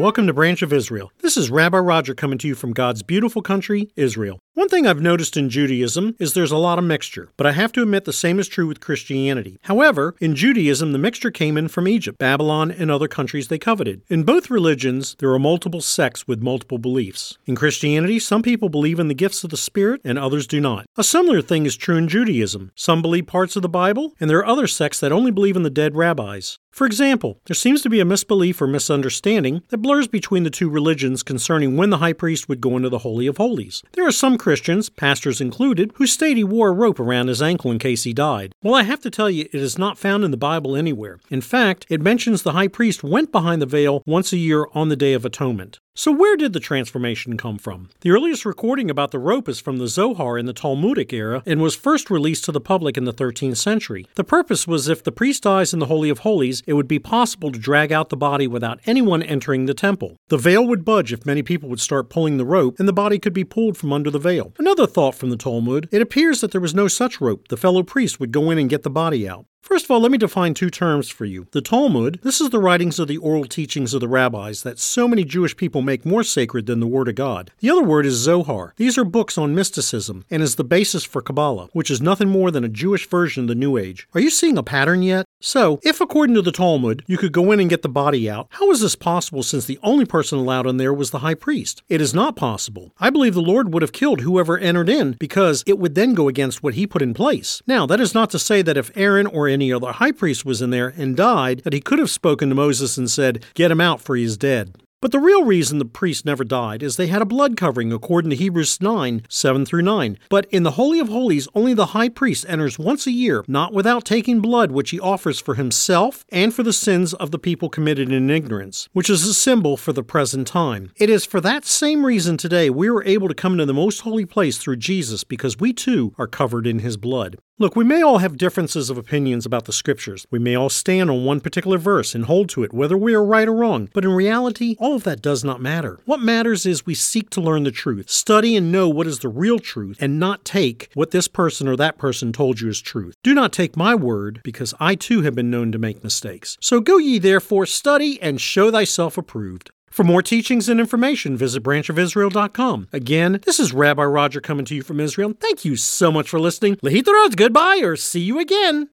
welcome to Branch of Israel. This is Rabbi Roger coming to you from God's beautiful country, Israel. One thing I've noticed in Judaism is there's a lot of mixture, but I have to admit the same is true with Christianity. However, in Judaism, the mixture came in from Egypt, Babylon, and other countries they coveted. In both religions, there are multiple sects with multiple beliefs. In Christianity, some people believe in the gifts of the Spirit and others do not. A similar thing is true in Judaism. Some believe parts of the Bible, and there are other sects that only believe in the dead rabbis. For example, there seems to be a misbelief or misunderstanding that blurs between the two religions concerning when the high priest would go into the Holy of Holies. There are some Christians, pastors included, who state he wore a rope around his ankle in case he died. Well, I have to tell you, it is not found in the Bible anywhere. In fact, it mentions the high priest went behind the veil once a year on the Day of Atonement. So, where did the transformation come from? The earliest recording about the rope is from the Zohar in the Talmudic era and was first released to the public in the 13th century. The purpose was if the priest dies in the Holy of Holies, it would be possible to drag out the body without anyone entering the temple. The veil would budge if many people would start pulling the rope, and the body could be pulled from under the veil. Another thought from the Talmud it appears that there was no such rope. The fellow priest would go in and get the body out. First of all, let me define two terms for you. The Talmud, this is the writings of the oral teachings of the rabbis that so many Jewish people make more sacred than the Word of God. The other word is Zohar. These are books on mysticism and is the basis for Kabbalah, which is nothing more than a Jewish version of the New Age. Are you seeing a pattern yet? So, if according to the Talmud, you could go in and get the body out, how is this possible since the only person allowed in there was the high priest? It is not possible. I believe the Lord would have killed whoever entered in because it would then go against what he put in place. Now, that is not to say that if Aaron or any other high priest was in there and died, that he could have spoken to Moses and said, Get him out, for he is dead. But the real reason the priest never died is they had a blood covering according to Hebrews 9 7 through 9. But in the Holy of Holies, only the high priest enters once a year, not without taking blood which he offers for himself and for the sins of the people committed in ignorance, which is a symbol for the present time. It is for that same reason today we are able to come into the most holy place through Jesus because we too are covered in his blood. Look, we may all have differences of opinions about the scriptures. We may all stand on one particular verse and hold to it, whether we are right or wrong. But in reality, all of that does not matter. What matters is we seek to learn the truth, study and know what is the real truth, and not take what this person or that person told you is truth. Do not take my word, because I too have been known to make mistakes. So go ye therefore, study, and show thyself approved. For more teachings and information, visit branchofisrael.com. Again, this is Rabbi Roger coming to you from Israel. Thank you so much for listening. Lehitarot, goodbye, or see you again.